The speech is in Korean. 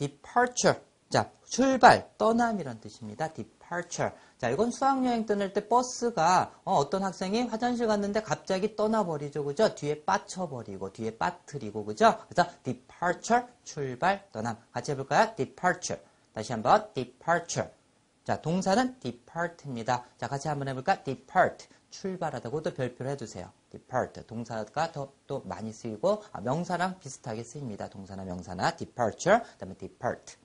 departure. 자, 출발, 떠남이란 뜻입니다. departure. 자, 이건 수학여행 떠날 때 버스가 어, 떤 학생이 화장실 갔는데 갑자기 떠나버리죠. 그죠? 뒤에 빠쳐버리고, 뒤에 빠뜨리고, 그죠? 그래서 departure, 출발, 떠남. 같이 해볼까요? departure. 다시 한번 departure. 자, 동사는 depart입니다. 자, 같이 한번 해볼까? depart. 출발하다고도 별표를 해두세요. depart. 동사가 더 또 많이 쓰이고 아, 명사랑 비슷하게 쓰입니다. 동사나 명사나 departure, 그 다음에 depart.